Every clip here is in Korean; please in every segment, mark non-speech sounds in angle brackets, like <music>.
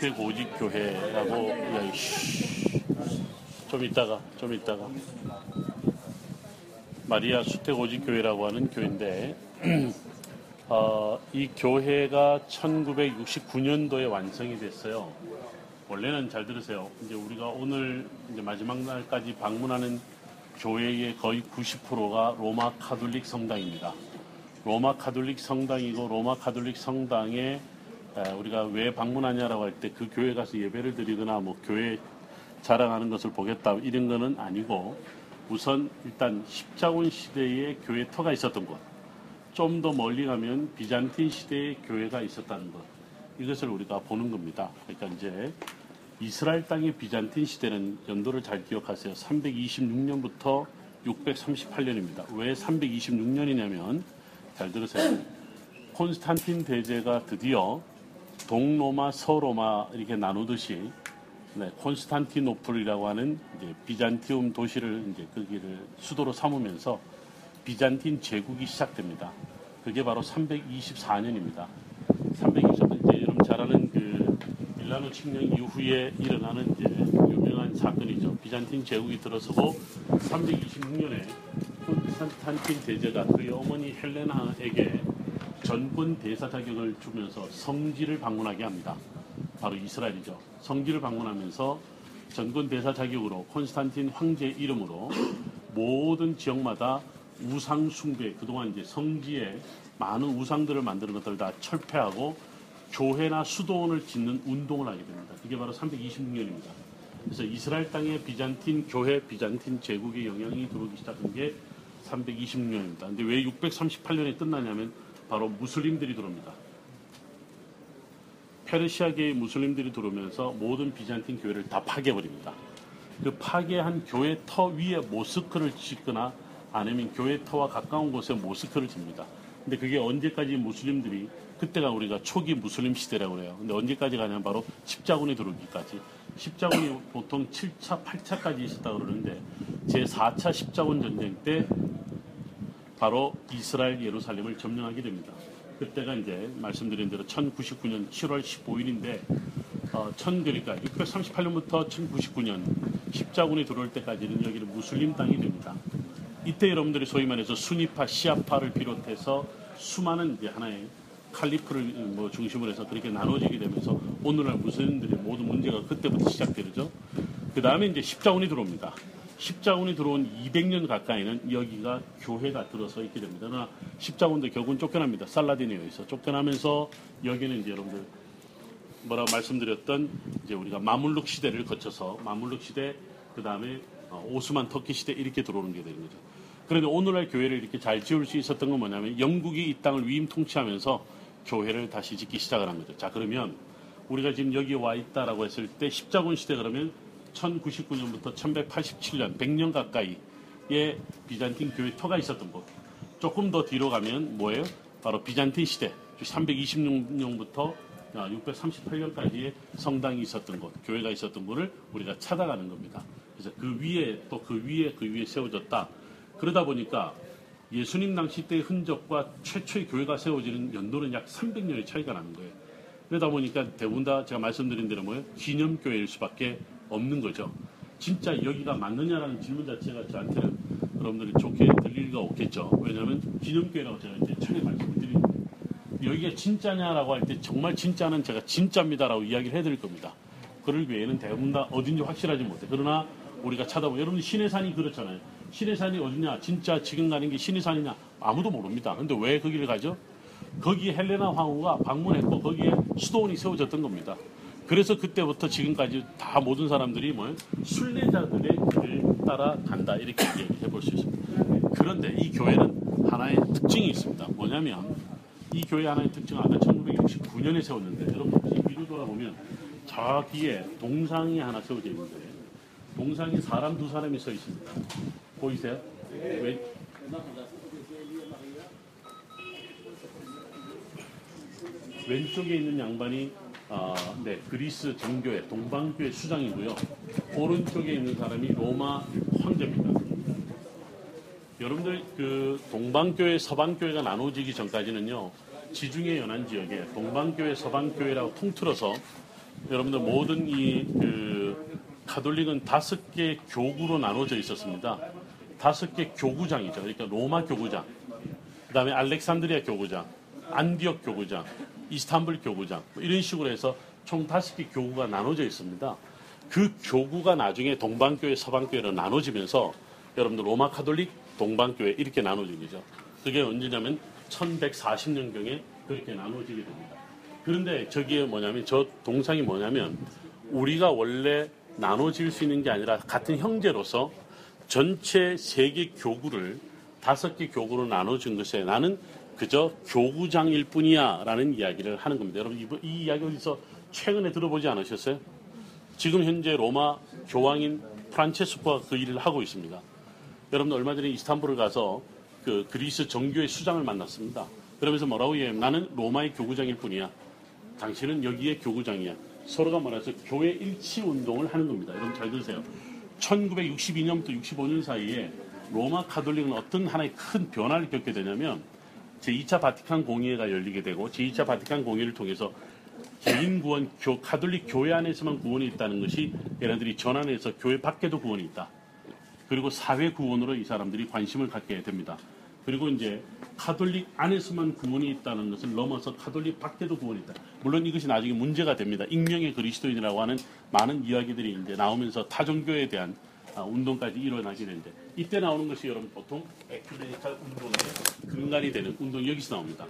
수태고지 교회라고. 좀 이따가 좀 이따가 마리아 수태고지 교회라고 하는 교회인데 <clears throat> 어, 이 교회가 1969년도에 완성이 됐어요. 원래는 잘 들으세요. 이제 우리가 오늘 이제 마지막 날까지 방문하는 교회의 거의 90%가 로마 카톨릭 성당입니다. 로마 카톨릭 성당이고 로마 카톨릭 성당에 에, 우리가 왜 방문하냐라고 할 때 그 교회 가서 예배를 드리거나 뭐 교회 자랑하는 것을 보겠다 이런 거는 아니고 우선 일단 십자군 시대의 교회 터가 있었던 곳, 좀더 멀리 가면 비잔틴 시대의 교회가 있었다는 것 이것을 우리가 보는 겁니다. 그러니까 이제 이스라엘 땅의 비잔틴 시대는 연도를 잘 기억하세요. 326년부터 638년입니다. 왜 326년이냐면 잘 들으세요. 콘스탄틴 대제가 드디어 동로마, 서로마 이렇게 나누듯이 네, 콘스탄티노플이라고 하는 비잔티움 도시를 이제 거기를 수도로 삼으면서 비잔틴 제국이 시작됩니다. 그게 바로 324년입니다. 324년 이제 여러분 잘 아는 그 밀라노 칙령 이후에 일어나는 이제 유명한 사건이죠. 비잔틴 제국이 들어서고 326년에 콘스탄틴 대제가 그의 어머니 헬레나에게 전권 대사 자격을 주면서 성지를 방문하게 합니다. 바로 이스라엘이죠. 성지를 방문하면서 전권 대사 자격으로 콘스탄틴 황제 이름으로 모든 지역마다 우상 숭배 그동안 이제 성지에 많은 우상들을 만드는 것들을 다 철폐하고 교회나 수도원을 짓는 운동을 하게 됩니다. 그게 바로 326년입니다. 그래서 이스라엘 땅에 비잔틴 교회, 비잔틴 제국의 영향이 들어오기 시작한 게 326년입니다. 근데 왜 638년에 끝나냐면 바로 무슬림들이 들어옵니다. 페르시아계의 무슬림들이 들어오면서 모든 비잔틴 교회를 다 파괴해버립니다. 그 파괴한 교회 터 위에 모스크를 짓거나 아니면 교회 터와 가까운 곳에 모스크를 짓니다. 근데 그게 언제까지 무슬림들이 그때가 우리가 초기 무슬림 시대라고 그래요. 근데 언제까지 가냐면 바로 십자군이 들어오기까지. 십자군이 보통 7차, 8차까지 있었다 그러는데 제 4차 십자군 전쟁 때 바로 이스라엘 예루살렘을 점령하게 됩니다. 그때가 이제 말씀드린 대로 1099년 7월 15일인데 어, 1000 그러니까 638년부터 1099년 십자군이 들어올 때까지는 여기는 무슬림 땅이 됩니다. 이때 여러분들이 소위 말해서 수니파, 시아파를 비롯해서 수많은 이제 하나의 칼리프를 뭐 중심으로 해서 그렇게 나눠지게 되면서 오늘날 무슬림들의 모든 문제가 그때부터 시작되죠. 그 다음에 이제 십자군이 들어옵니다. 십자군이 들어온 200년 가까이는 여기가 교회가 들어서 있게 됩니다. 그러나 십자군도 결국은 쫓겨납니다. 살라딘에 의해서 쫓겨나면서 여기는 이제 여러분들 뭐라고 말씀드렸던 이제 우리가 마물룩 시대를 거쳐서 마물룩 시대 그 다음에 오스만 터키 시대 이렇게 들어오는 게 되는 거죠. 그런데 오늘날 교회를 이렇게 잘 지을 수 있었던 건 뭐냐면 영국이 이 땅을 위임 통치하면서 교회를 다시 짓기 시작을 한 거죠. 자 그러면 우리가 지금 여기 와 있다라고 했을 때 십자군 시대 그러면 1099년부터 1187년 100년 가까이의 비잔틴 교회 터가 있었던 곳. 조금 더 뒤로 가면 뭐예요? 바로 비잔틴 시대 326년부터 638년까지의 성당이 있었던 곳, 교회가 있었던 곳을 우리가 찾아가는 겁니다. 그래서 그 위에 또 그 위에 그 위에 세워졌다. 그러다 보니까 예수님 당시 때의 흔적과 최초의 교회가 세워지는 연도는 약 300년의 차이가 나는 거예요. 그러다 보니까 대부분 다 제가 말씀드린 대로 뭐예요? 기념교회일 수밖에 없는 거죠. 진짜 여기가 맞느냐라는 질문 자체가 저한테는 여러분들이 좋게 들릴 리가 없겠죠. 왜냐하면 기념교회라고 제가 이제 처음에 말씀을 드린 여기가 진짜냐라고 할 때 정말 진짜는 제가 진짜입니다라고 이야기를 해드릴 겁니다. 그럴 외에는 대부분 다 어딘지 확실하지 못해. 그러나 우리가 찾아보면 여러분 신의 산이 그렇잖아요. 신의 산이 어디냐? 진짜 지금 가는 게 신의 산이냐? 아무도 모릅니다. 근데 왜 거기를 가죠? 거기에 헬레나 황후가 방문했고 거기에 수도원이 세워졌던 겁니다. 그래서 그때부터 지금까지 다 모든 사람들이 뭐 순례자들의 길을 따라 간다 이렇게 얘기해 볼 수 있습니다. 그런데 이 교회는 하나의 특징이 있습니다. 뭐냐면 이 교회 하나의 특징은 아까 1969년에 세웠는데 여러분 뒤로 돌아보면 저 뒤에 동상이 하나 세워져 있는데 동상에 사람 두 사람이 서 있습니다. 보이세요? 왜? 왼쪽에 있는 양반이 아, 네, 그리스 정교회 동방교회 수장이고요. 오른쪽에 있는 사람이 로마 황제입니다. 여러분들 그 동방교회 서방교회가 나눠지기 전까지는요. 지중해 연안 지역에 동방교회 서방교회라고 통틀어서 여러분들 모든 이그 카톨릭은 다섯 개 교구로 나눠져 있었습니다. 다섯 개 교구장이죠. 그러니까 로마 교구장, 그 다음에 알렉산드리아 교구장, 안디옥 교구장, 이스탄불 교구장 뭐 이런 식으로 해서 총 다섯 개 교구가 나눠져 있습니다. 그 교구가 나중에 동방교회, 서방교회로 나눠지면서 여러분들 로마 카톨릭, 동방교회 이렇게 나눠진 거죠. 그게 언제냐면 1140년경에 그렇게 나눠지게 됩니다. 그런데 저기에 뭐냐면 저 동상이 뭐냐면 우리가 원래 나눠질 수 있는 게 아니라 같은 형제로서 전체 세계 교구를 다섯 개 교구로 나눠준 것에 나는 그저 교구장일 뿐이야 라는 이야기를 하는 겁니다. 여러분 이, 이 이야기 어디서 최근에 들어보지 않으셨어요? 지금 현재 로마 교황인 프란체스코가 그 일을 하고 있습니다. 여러분 얼마 전에 이스탄불을 가서 그 그리스 정교회 수장을 만났습니다. 그러면서 뭐라고 해요? 나는 로마의 교구장일 뿐이야. 당신은 여기에 교구장이야. 서로가 말해서 교회 일치 운동을 하는 겁니다. 여러분 잘 들으세요. 1962년부터 65년 사이에 로마 카톨릭은 어떤 하나의 큰 변화를 겪게 되냐면 제2차 바티칸 공의회가 열리게 되고 제2차 바티칸 공의회를 통해서 개인 구원, 교, 카톨릭 교회 안에서만 구원이 있다는 것이 얘네들이 전환해서 교회 밖에도 구원이 있다. 그리고 사회 구원으로 이 사람들이 관심을 갖게 됩니다. 그리고 이제 카톨릭 안에서만 구원이 있다는 것을 넘어서 카톨릭 밖에도 구원이 있다. 물론 이것이 나중에 문제가 됩니다. 익명의 그리스도인이라고 하는 많은 이야기들이 이제 나오면서 타종교에 대한 아, 운동까지 일어나게 되는데 이때 나오는 것이 여러분 보통 에큐메니칼 운동의 근간이 되는 운동 여기서 나옵니다.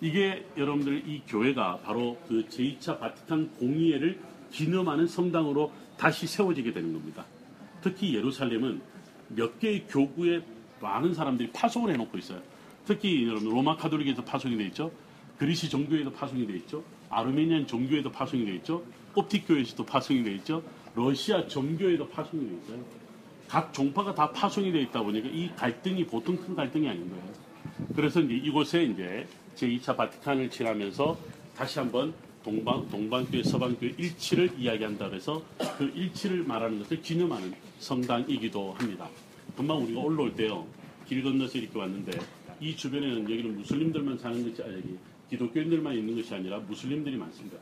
이게 여러분들 이 교회가 바로 그 제2차 바티칸 공의회를 기념하는 성당으로 다시 세워지게 되는 겁니다. 특히 예루살렘은 몇 개의 교구에 많은 사람들이 파송을 해놓고 있어요. 특히 여러분 로마 카톨릭에서 파송이 돼 있죠. 그리스 종교에도 파송이 돼 있죠. 아르메니안 종교에도 파송이 돼 있죠. 옵틱 교회에서도 파송이 돼 있죠. 러시아 정교에도 파송이 돼 있어요. 각 종파가 다 파송이 돼 있다 보니까 이 갈등이 보통 큰 갈등이 아닌 거예요. 그래서 이제 이곳에 이제 제2차 바티칸을 지나면서 다시 한번 동방, 동방교회, 서방교회 일치를 이야기한다 그래서 그 일치를 말하는 것을 기념하는 성당이기도 합니다. 금방 우리가 올라올 때요. 길 건너서 이렇게 왔는데 이 주변에는 여기는 무슬림들만 사는 것이 아니 기독교인들만 있는 것이 아니라 무슬림들이 많습니다.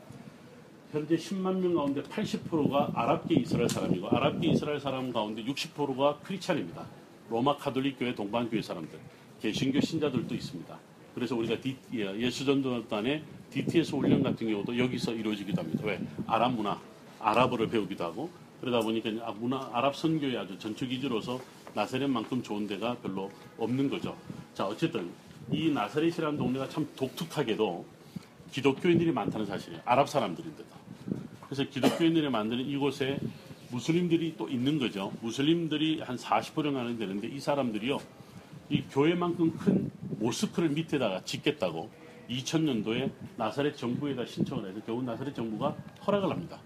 현재 10만 명 가운데 80%가 아랍계 이스라엘 사람이고 아랍계 이스라엘 사람 가운데 60%가 크리스찬입니다. 로마 카톨릭 교회 동방교회 사람들, 개신교 신자들도 있습니다. 그래서 우리가 디, 예, 예수전도단의 DTS 훈련 같은 경우도 여기서 이루어지기도 합니다. 왜? 아랍 문화, 아랍어를 배우기도 하고 그러다 보니까 아, 문화, 아랍 선교의 아주 전투 기지로서 나사렛만큼 좋은 데가 별로 없는 거죠. 자, 어쨌든 이 나사렛이라는 동네가 참 독특하게도 기독교인들이 많다는 사실이에요. 아랍 사람들인데도. 그래서 기독교인들이 만드는 이곳에 무슬림들이 또 있는 거죠. 무슬림들이 한 40%령 가는 되는데 이 사람들이요. 이 교회만큼 큰 모스크를 밑에다가 짓겠다고 2000년도에 나사렛 정부에다 신청을 해서 겨우 나사렛 정부가 허락을 합니다.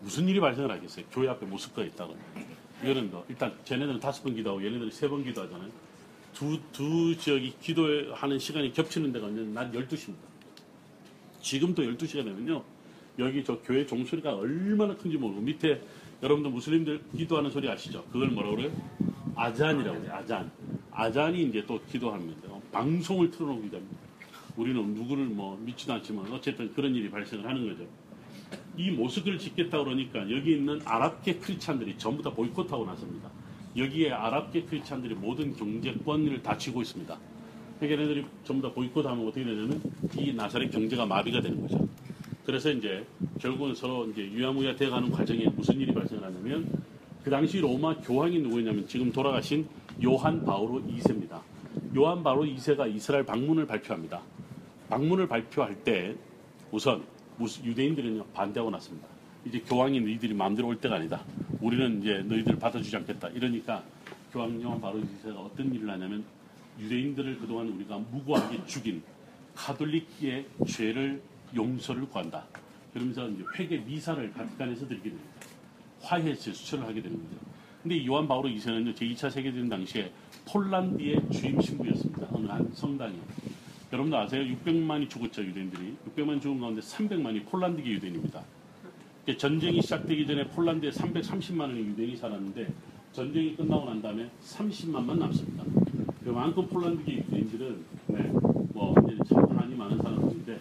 무슨 일이 발생을 하겠어요? 교회 앞에 모스크가 있다고. 이거는 뭐 일단 쟤네들은 다섯 번 기도하고 얘네들은 세 번 기도하잖아요. 두, 두 지역이 기도하는 시간이 겹치는 데가 언제는 낮 12시입니다. 지금도 12시가 되면요. 여기 저 교회 종소리가 얼마나 큰지 모르고 밑에 여러분들 무슬림들 기도하는 소리 아시죠? 그걸 뭐라고 그래요? 아잔이라고 해요. 아잔. 아잔이 이제 또 기도합니다. 방송을 틀어놓기도 합니다. 우리는 누구를 뭐 믿지도 않지만 어쨌든 그런 일이 발생을 하는 거죠. 이 모스크를 짓겠다 그러니까 여기 있는 아랍계 크리스찬들이 전부 다 보이콧하고 나섭니다. 여기에 아랍계 크리스찬들이 모든 경제권을 다치고 있습니다. 얘네들이 전부 다 보이콧하면 어떻게 되냐면 이 나사렛 경제가 마비가 되는 거죠. 그래서 이제 결국은 서로 이제 유야무야 돼가는 과정에 무슨 일이 발생하냐면 그 당시 로마 교황이 누구였냐면 지금 돌아가신 요한 바오로 2세입니다. 요한 바오로 2세가 이스라엘 방문을 발표합니다. 방문을 발표할 때 우선 유대인들은 반대하고 났습니다. 이제 교황이 너희들이 마음대로 올 때가 아니다. 우리는 이제 너희들을 받아주지 않겠다. 이러니까 교황 요한 바오로 2세가 어떤 일을 하냐면 유대인들을 그동안 우리가 무고하게 죽인 카톨릭의 죄를 용서를 구한다. 그러면서 이제 회개 미사를 바티칸에서 드리게 됩니다. 화해 제수처를 하게 되는 거죠. 근데 요한 바오로 2세는요, 제2차 세계대전 당시에 폴란드의 주임 신부였습니다. 어느 한 성당이. 여러분도 아세요? 600만이 죽었죠, 유대인들이. 600만 죽은 가운데 300만이 폴란드계 유대인입니다. 전쟁이 시작되기 전에 폴란드에 330만 원의 유대인이 살았는데 전쟁이 끝나고 난 다음에 30만만 남습니다. 그만큼 폴란드계 유대인들은 네, 뭐 참 한이 많은 사람들인데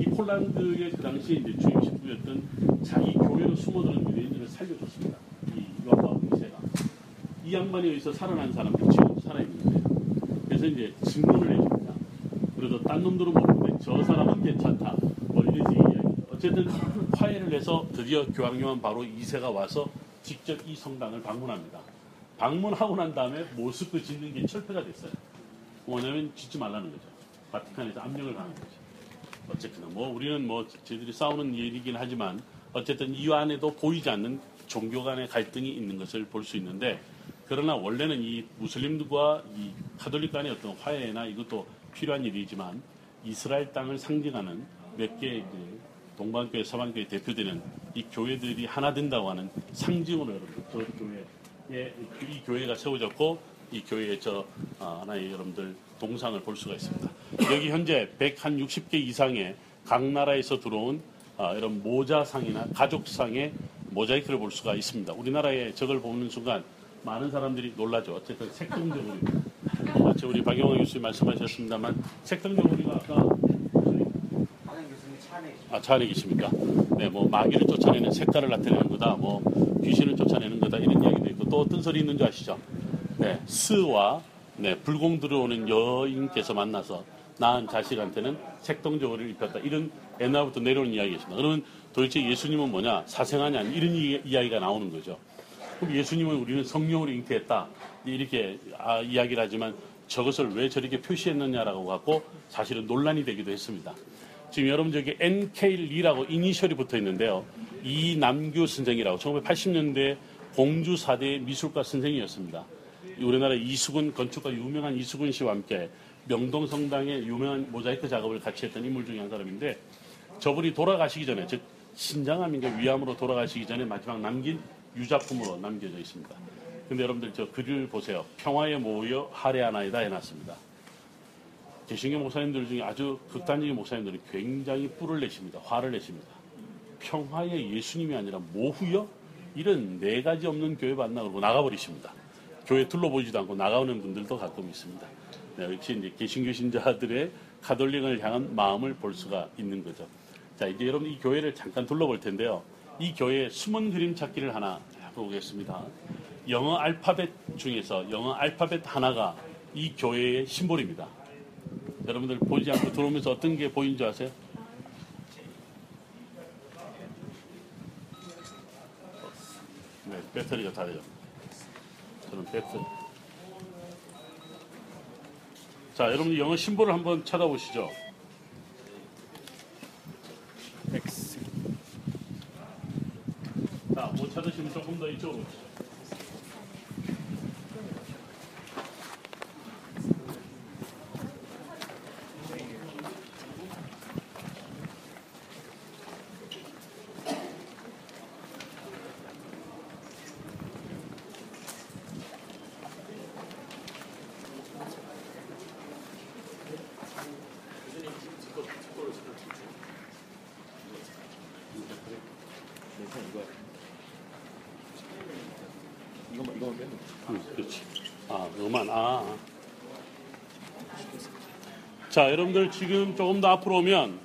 이 폴란드의 그 당시에 이제 주임 신부였던 자기 교회로 숨어드는 유대인들을 살려줬습니다. 이 요한바오 2세가. 이 양반에 의해서 살아난 사람들이 지금 살아있는 거예요. 그래서 이제 증언을 해줍니다. 그래도 딴 놈들은 모르는데 저 사람은 괜찮다. 식의 이야기. 어쨌든 화해를 해서 드디어 교황 요한 바로 2세가 와서 직접 이 성당을 방문합니다. 방문하고 난 다음에 모스크 짓는 게 철폐가 됐어요. 뭐냐면 짓지 말라는 거죠. 바티칸에서 압력을 가는 거죠. 어쨌거나 뭐 우리는 뭐 저희들이 싸우는 일이긴 하지만 어쨌든 이 안에도 보이지 않는 종교 간의 갈등이 있는 것을 볼 수 있는데 그러나 원래는 이 무슬림들과 이 카톨릭 간의 어떤 화해나 이것도 필요한 일이지만 이스라엘 땅을 상징하는 몇 개의 그 동방교회, 서방교회 대표되는 이 교회들이 하나 된다고 하는 상징으로 여러분들 저 교회에 이 교회가 세워졌고 이 교회의 저 아, 하나의 여러분들 동상을 볼 수가 있습니다. 여기 현재 160개 이상의 각 나라에서 들어온 아, 이런 모자상이나 가족상의 모자이크를 볼 수가 있습니다. 우리나라에 저걸 보는 순간 많은 사람들이 놀라죠. 어쨌든 색동저고리. 마치 우리 박영화 교수님 말씀하셨습니다만 색동저고리가 아까. 아, 차 안에 계십니까? 네, 뭐 마귀를 쫓아내는 색깔을 나타내는 거다, 뭐 귀신을 쫓아내는 거다 이런 이야기도 있고 또 어떤 소리 있는 줄 아시죠? 네, 스와 네, 불공 들어오는 여인께서 만나서 낳은 자식한테는 색동저고리를 입혔다 이런 옛날부터 내려오는 이야기였습니다. 그러면 도대체 예수님은 뭐냐 사생하냐 이런 이- 이야기가 나오는 거죠. 그럼 예수님은 우리는 성령으로 잉태했다 이렇게 아, 이야기를 하지만 저것을 왜 저렇게 표시했느냐라고 갖고 사실은 논란이 되기도 했습니다. 지금 여러분 저기 NK-리라고 이니셜이 붙어 있는데요. 이남규 선생이라고 1980년대 공주 4대 미술가 선생이었습니다. 우리나라 이수근 건축가 유명한 이수근 씨와 함께 명동 성당의 유명한 모자이크 작업을 같이 했던 인물 중에 한 사람인데 저분이 돌아가시기 전에 즉 신장암인가 위암으로 돌아가시기 전에 마지막 남긴 유작품으로 남겨져 있습니다. 근데 여러분들 저 글을 보세요. 평화에 모여 할애하나이다 해놨습니다. 개신교 목사님들 중에 아주 극단적인 목사님들은 굉장히 뿔을 내십니다. 화를 내십니다. 평화의 예수님이 아니라 모후요? 이런 네 가지 없는 교회 만나 그러고 나가버리십니다. 교회 둘러보지도 않고 나가는 분들도 가끔 있습니다. 네, 역시 이제 개신교 신자들의 가톨릭을 향한 마음을 볼 수가 있는 거죠. 자, 이제 여러분 이 교회를 잠깐 둘러볼 텐데요. 이 교회의 숨은 그림 찾기를 하나 해보겠습니다. 영어 알파벳 중에서 영어 알파벳 하나가 이 교회의 심볼입니다. 여러분들 보지 않고 들어오면서 어떤 게 보이는 줄 아세요? 네, 배터리가 다 돼요. 저는 배터리. 자, 여러분 영어 심볼을 한번 찾아보시죠. X 자, 못 찾으시면 조금 더 이쪽으로 오시죠. 그래서 이거 이거만 이거만 빼면 돼. 음, 그렇지. 아, 그만. 아. 자, 여러분들 지금 조금 더 앞으로 오면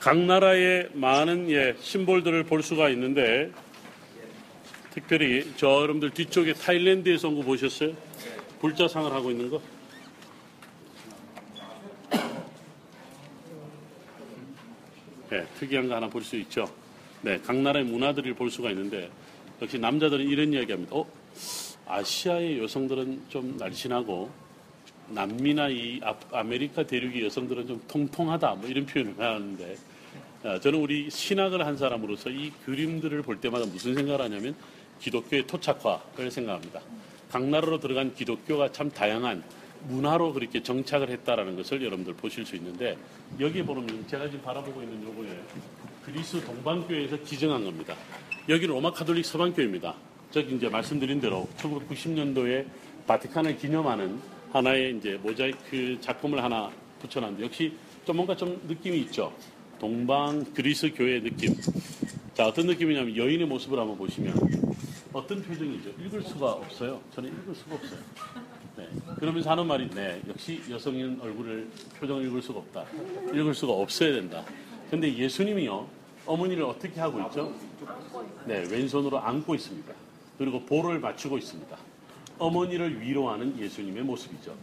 각 나라의 많은 예, 심볼들을 볼 수가 있는데 특별히 저 여러분들 뒤쪽에 타일랜드에서 온 거 보셨어요? 불자상을 하고 있는 거? 네, 특이한 거 하나 볼 수 있죠. 네, 각 나라의 문화들을 볼 수가 있는데 역시 남자들은 이런 이야기합니다. 어, 아시아의 여성들은 좀 날씬하고 남미나 이 아- 아메리카 대륙의 여성들은 좀 통통하다 뭐 이런 표현을 하는데 아, 저는 우리 신학을 한 사람으로서 이 그림들을 볼 때마다 무슨 생각을 하냐면 기독교의 토착화를 생각합니다. 각 나라로 들어간 기독교가 참 다양한 문화로 그렇게 정착을 했다라는 것을 여러분들 보실 수 있는데 여기 보면 제가 지금 바라보고 있는 요거에 그리스 동방교회에서 기증한 겁니다. 여기는 로마 카톨릭 서방교회입니다. 저기 이제 말씀드린 대로 1990년도에 바티칸을 기념하는 하나의 이제 모자이크 작품을 하나 붙여놨는데 역시 좀 뭔가 좀 느낌이 있죠. 동방 그리스 교회 느낌. 자 어떤 느낌이냐면 여인의 모습을 한번 보시면 어떤 표정이죠. 읽을 수가 없어요. 저는 읽을 수가 없어요. 네. 그러면서 하는 말이 네 역시 여성인 얼굴을 표정을 읽을 수가 없다. 읽을 수가 없어야 된다. 근데 예수님이요 어머니를 어떻게 하고 있죠? 네, 왼손으로 안고 있습니다. 그리고 볼을 맞추고 있습니다. 어머니를 위로하는 예수님의 모습이죠.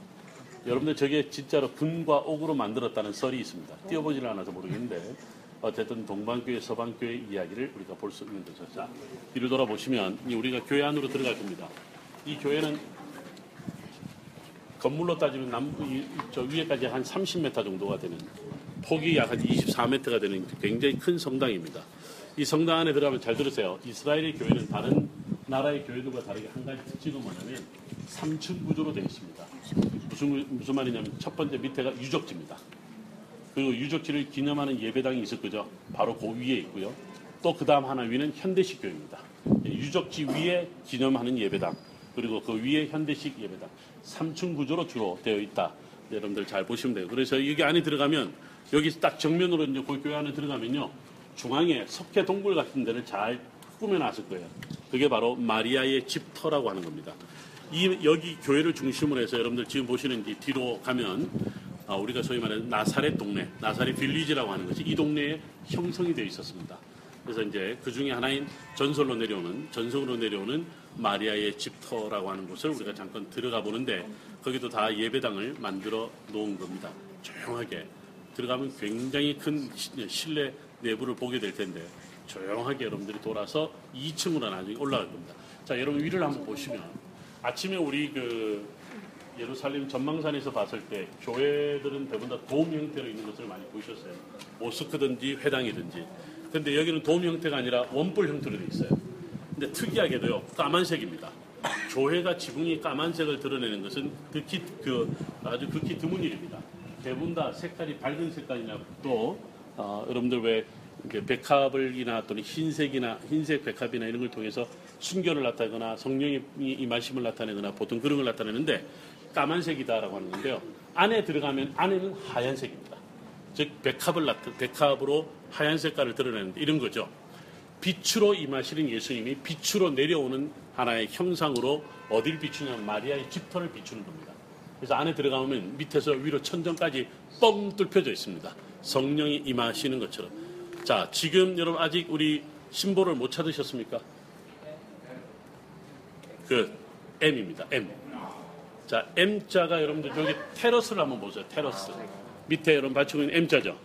여러분들 저게 진짜로 금과 옥으로 만들었다는 썰이 있습니다. 띄워보지는 않아서 모르겠는데 어쨌든 동방교회 서방교회 이야기를 우리가 볼 수 있는 거죠. 자, 뒤를 돌아보시면 이 우리가 교회 안으로 들어갈 겁니다. 이 교회는 건물로 따지면 남, 이, 저 위에까지 한 30m 정도가 되는 폭이 약 한 24m가 되는 굉장히 큰 성당입니다. 이 성당 안에 들어가면 잘 들으세요. 이스라엘의 교회는 다른 나라의 교회들과 다르게 한 가지 특징은 뭐냐면 3층 구조로 되어 있습니다. 무슨, 무슨 말이냐면 첫 번째 밑에가 유적지입니다. 그리고 유적지를 기념하는 예배당이 있을 거죠. 바로 그 위에 있고요. 또 그 다음 하나 위는 현대식 교회입니다. 유적지 위에 기념하는 예배당. 그리고 그 위에 현대식 예배당. 3층 구조로 주로 되어 있다. 여러분들 잘 보시면 돼요. 그래서 여기 안에 들어가면 여기 딱 정면으로 이제 그 교회 안에 들어가면요. 중앙에 석회 동굴 같은 데를 잘 꾸며놨을 거예요. 그게 바로 마리아의 집터라고 하는 겁니다. 이 여기 교회를 중심으로 해서 여러분들 지금 보시는 이 뒤로 가면 아, 우리가 소위 말하는 나사렛 동네, 나사렛 빌리지라고 하는 것이 이 동네에 형성이 되어 있었습니다. 그래서 이제 그 중에 하나인 전설로 내려오는 전성으로 내려오는 마리아의 집터라고 하는 곳을 우리가 잠깐 들어가 보는데 거기도 다 예배당을 만들어 놓은 겁니다. 조용하게 들어가면 굉장히 큰 시- 실내 내부를 보게 될 텐데 조용하게 여러분들이 돌아서 2층으로 나중에 올라갈 겁니다. 자, 여러분 위를 한번 보시면 아침에 우리 그 예루살렘 전망산에서 봤을 때 교회들은 대부분 다돔 형태로 있는 것을 많이 보셨어요. 모스크든지 회당이든지. 근데 여기는 돔 형태가 아니라 원뿔 형태로 돼 있어요. 근데 특이하게도요, 까만색입니다. 교회가 지붕이 까만색을 드러내는 것은 극히 그 아주 극히 드문 일입니다. 대부분 다 색깔이 밝은 색깔이나 또 어, 여러분들 왜 이렇게 백합을이나 또는 흰색이나 흰색 백합이나 이런 걸 통해서 순교를 나타내거나 성령의 이- 임하심을 나타내거나 보통 그런 걸 나타내는데 까만색이다라고 하는 건데요. 안에 들어가면 안에는 하얀색입니다. 즉 백합을 나타 백합으로 하얀 색깔을 드러내는데 이런 거죠. 빛으로 임하시는 예수님이 빛으로 내려오는 하나의 형상으로 어딜 비추냐면 마리아의 집터를 비추는 겁니다. 그래서 안에 들어가면 밑에서 위로 천정까지 뻥 뚫혀져 있습니다. 성령이 임하시는 것처럼. 자, 지금 여러분 아직 우리 심볼을 못 찾으셨습니까? 그 M입니다. M. 자, M자가 여러분들 여기 테러스를 한번 보세요. 테러스. 밑에 여러분 받치고 있는 M자죠.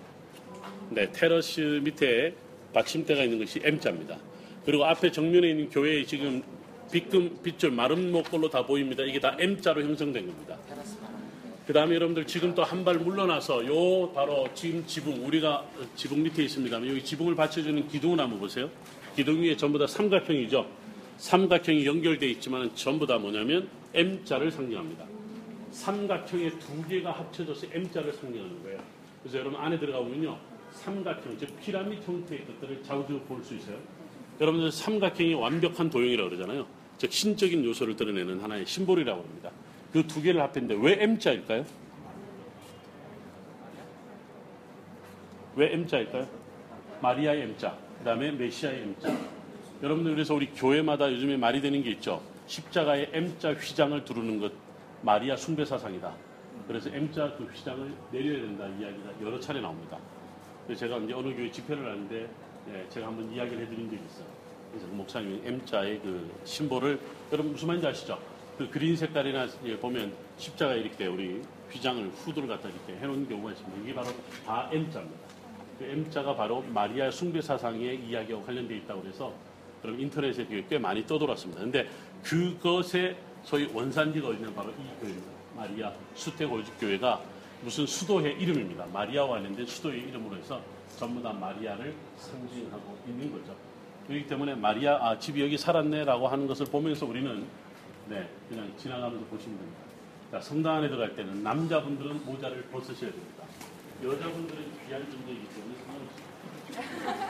네, 테러스 밑에 받침대가 있는 것이 M자입니다. 그리고 앞에 정면에 있는 교회에 지금 빗금, 빗줄, 마른 목걸로 다 보입니다. 이게 다 M자로 형성된 겁니다. 그 다음에 여러분들 지금 또 한 발 물러나서 요 바로 지금 지붕, 우리가 지붕 밑에 있습니다만 여기 지붕을 받쳐주는 기둥을 한번 보세요. 기둥 위에 전부 다 삼각형이죠. 삼각형이 연결되어 있지만 전부 다 뭐냐면 M자를 상징합니다. 삼각형의 두 개가 합쳐져서 M자를 상징하는 거예요. 그래서 여러분 안에 들어가 보면요. 삼각형, 즉 피라미드 형태의 것들을 자주 볼 수 있어요. 여러분들 삼각형이 완벽한 도형이라고 그러잖아요. 즉 신적인 요소를 드러내는 하나의 심볼이라고 합니다. 그두 개를 합했는데 왜 M자일까요? 왜 M자일까요? 마리아의 M자, 그 다음에 메시아의 M자. 여러분들 그래서 우리 교회마다 요즘에 말이 되는 게 있죠. 십자가의 M자 휘장을 두르는 것 마리아 숭배 사상이다. 그래서 M자 그 휘장을 내려야 된다 이야기가 여러 차례 나옵니다. 그래서 제가 이제 어느 교회 집회를 하는데 예, 제가 한번 이야기를 해드린 적이 있어요. 그래서 그 목사님이 M자의 그 심볼을 여러분 무슨 말인지 아시죠? 그 그린 색깔이나 예, 보면 십자가 이렇게 우리 휘장을 후드를 갖다 이렇게 해놓은 경우가 있습니다. 이게 바로 다 M자입니다. 그 M자가 바로 마리아 숭배 사상의 이야기와 관련되어 있다고 해서 그럼 인터넷에 꽤 많이 떠돌았습니다. 근데 그것의 소위 원산지가 어디냐면 바로 이 교회입니다. 마리아 수태골집 교회가 무슨 수도의 이름입니다. 마리아와 관련된 수도의 이름으로 해서 전부 다 마리아를 상징하고 있는 거죠. 그렇기 때문에 마리아 아 집이 여기 살았네라고 하는 것을 보면서 우리는 네 그냥 지나가면서 보시면 됩니다. 자, 성당 안에 들어갈 때는 남자분들은 모자를 벗으셔야 됩니다. 여자분들은 귀한 존재이기 때문에 상관없습니다. <laughs>